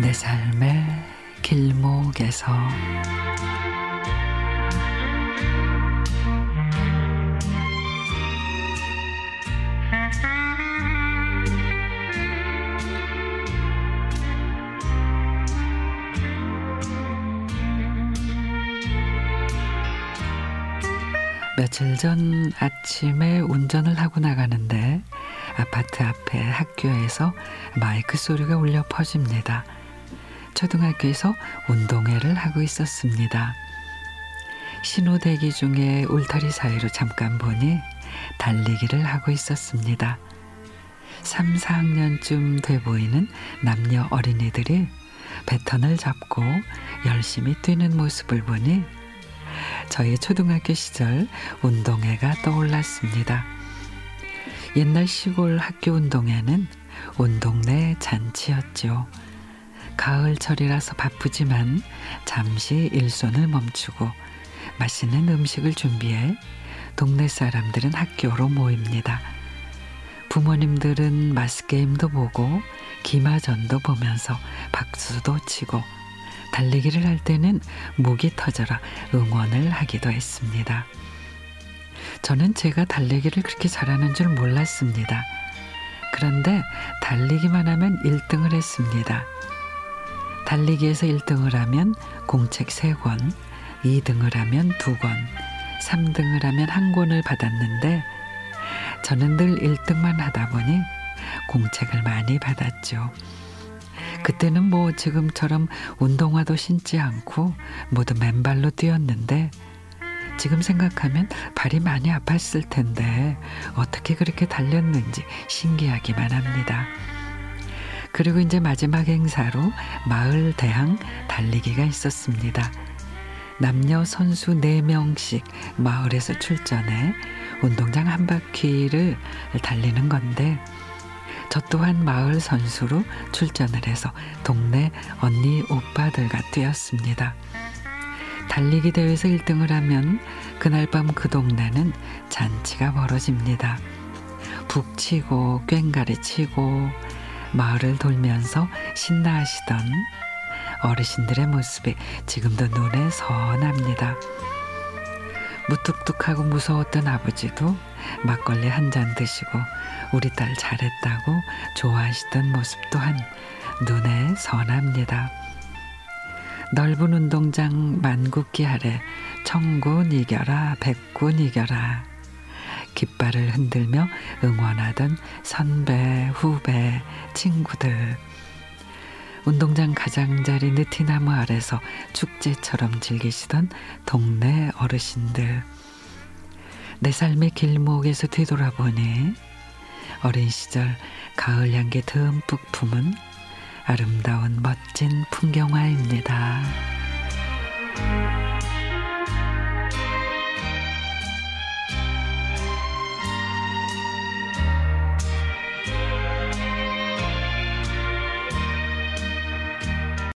내 삶의 길목에서 며칠 전 아침에 운전을 하고 나가는데 아파트 앞에 학교에서 마이크 소리가 울려 퍼집니다. 초등학교에서 운동회를 하고 있었습니다. 신호 대기 중에 울타리 사이로 잠깐 보니 달리기를 하고 있었습니다. 3, 4학년쯤 돼 보이는 남녀 어린이들이 배턴을 잡고 열심히 뛰는 모습을 보니 저의 초등학교 시절 운동회가 떠올랐습니다. 옛날 시골 학교 운동회는 온 동네 잔치였죠. 가을철이라서 바쁘지만 잠시 일손을 멈추고 맛있는 음식을 준비해 동네 사람들은 학교로 모입니다. 부모님들은 마스게임도 보고 기마전도 보면서 박수도 치고 달리기를 할 때는 목이 터져라 응원을 하기도 했습니다. 저는 제가 달리기를 그렇게 잘하는 줄 몰랐습니다. 그런데 달리기만 하면 1등을 했습니다. 달리기에서 1등을 하면 공책 3권, 2등을 하면 2권, 3등을 하면 1권을 받았는데 저는 늘 1등만 하다 보니 공책을 많이 받았죠. 그때는 뭐 지금처럼 운동화도 신지 않고 모두 맨발로 뛰었는데 지금 생각하면 발이 많이 아팠을 텐데 어떻게 그렇게 달렸는지 신기하기만 합니다. 그리고 이제 마지막 행사로 마을 대항 달리기가 있었습니다. 남녀 선수 4명씩 마을에서 출전해 운동장 한 바퀴를 달리는 건데 저 또한 마을 선수로 출전을 해서 동네 언니 오빠들과 뛰었습니다. 달리기 대회에서 1등을 하면 그날 밤 그 동네는 잔치가 벌어집니다. 북치고 꽹가리 치고 마을을 돌면서 신나하시던 어르신들의 모습이 지금도 눈에 선합니다. 무뚝뚝하고 무서웠던 아버지도 막걸리 한 잔 드시고 우리 딸 잘했다고 좋아하시던 모습 또한 눈에 선합니다. 넓은 운동장 만국기 아래 청군 이겨라 백군 이겨라 깃발을 흔들며 응원하던 선배 후배 친구들 운동장 가장자리 느티나무 아래서 축제처럼 즐기시던 동네 어르신들 내 삶의 길목에서 뒤돌아보니 어린 시절 가을 향기 듬뿍 품은 아름다운 멋진 풍경화입니다.